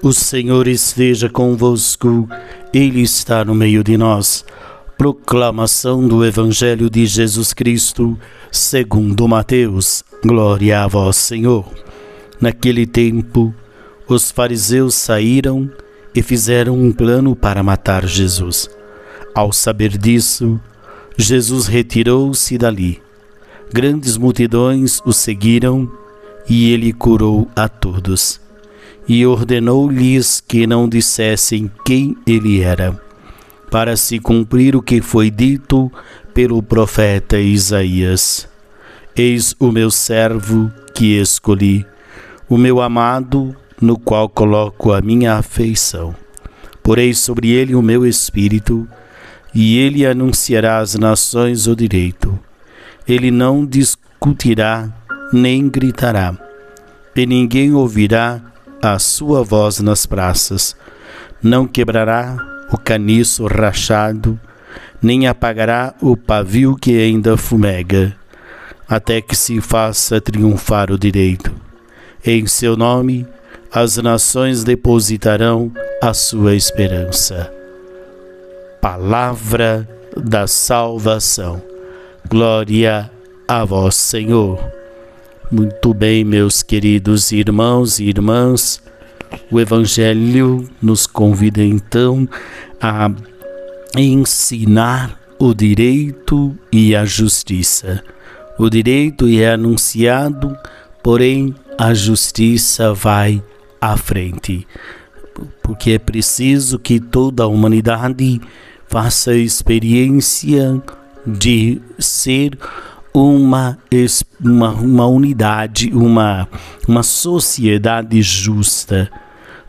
O Senhor esteja convosco, Ele está no meio de nós. Proclamação do Evangelho de Jesus Cristo, segundo Mateus. Glória a vós, Senhor. Naquele tempo, os fariseus saíram e fizeram um plano para matar Jesus. Ao saber disso, Jesus retirou-se dali. Grandes multidões o seguiram e ele curou a todos e ordenou-lhes que não dissessem quem ele era, para se cumprir o que foi dito pelo profeta Isaías. Eis o meu servo que escolhi, o meu amado, no qual coloco a minha afeição. Porei sobre ele o meu espírito, e ele anunciará às nações o direito. Ele não discutirá nem gritará, e ninguém ouvirá a sua voz nas praças. Não quebrará o caniço rachado, nem apagará o pavio que ainda fumega, até que se faça triunfar o direito. Em seu nome, as nações depositarão a sua esperança. Palavra da salvação. Glória a vós, Senhor. Muito bem, meus queridos irmãos e irmãs, o Evangelho nos convida então a ensinar o direito e a justiça. O direito é anunciado, porém a justiça vai à frente, porque é preciso que toda a humanidade faça a experiência de ser uma, uma, uma unidade, uma, uma sociedade justa.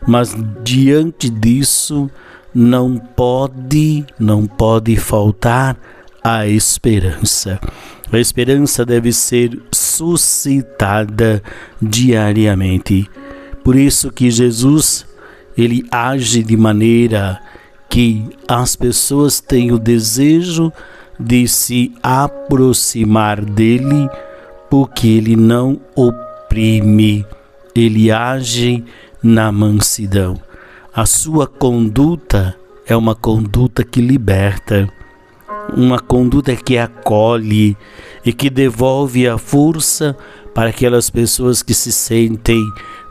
Mas diante disso não pode, não pode faltar a esperança. A esperança deve ser suscitada diariamente. Por isso que Jesus ele age de maneira que as pessoas têm o desejo de se aproximar dele, porque ele não oprime, ele age na mansidão. A sua conduta é uma conduta que liberta, uma conduta que acolhe e que devolve a força para aquelas pessoas que se sentem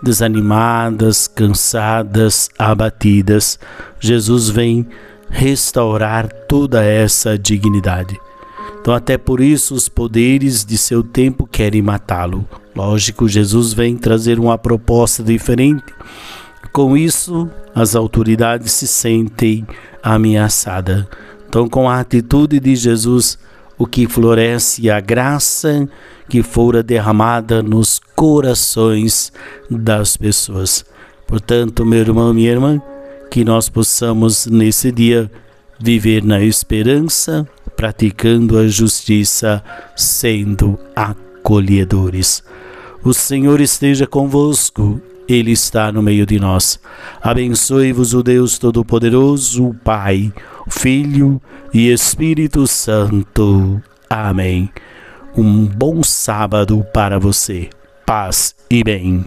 desanimadas, cansadas, abatidas. Jesus vem restaurar toda essa dignidade. Então, até por isso, os poderes de seu tempo querem matá-lo. Lógico, Jesus vem trazer uma proposta diferente. Com isso, as autoridades se sentem ameaçadas. Então, com a atitude de Jesus, o que floresce é a graça que fora derramada nos corações das pessoas. Portanto, meu irmão, minha irmã, que nós possamos nesse dia viver na esperança, praticando a justiça, sendo acolhedores. O Senhor esteja convosco, Ele está no meio de nós. Abençoe-vos o Deus Todo-Poderoso, o Pai, o Filho e Espírito Santo. Amém. Um bom sábado para você. Paz e bem.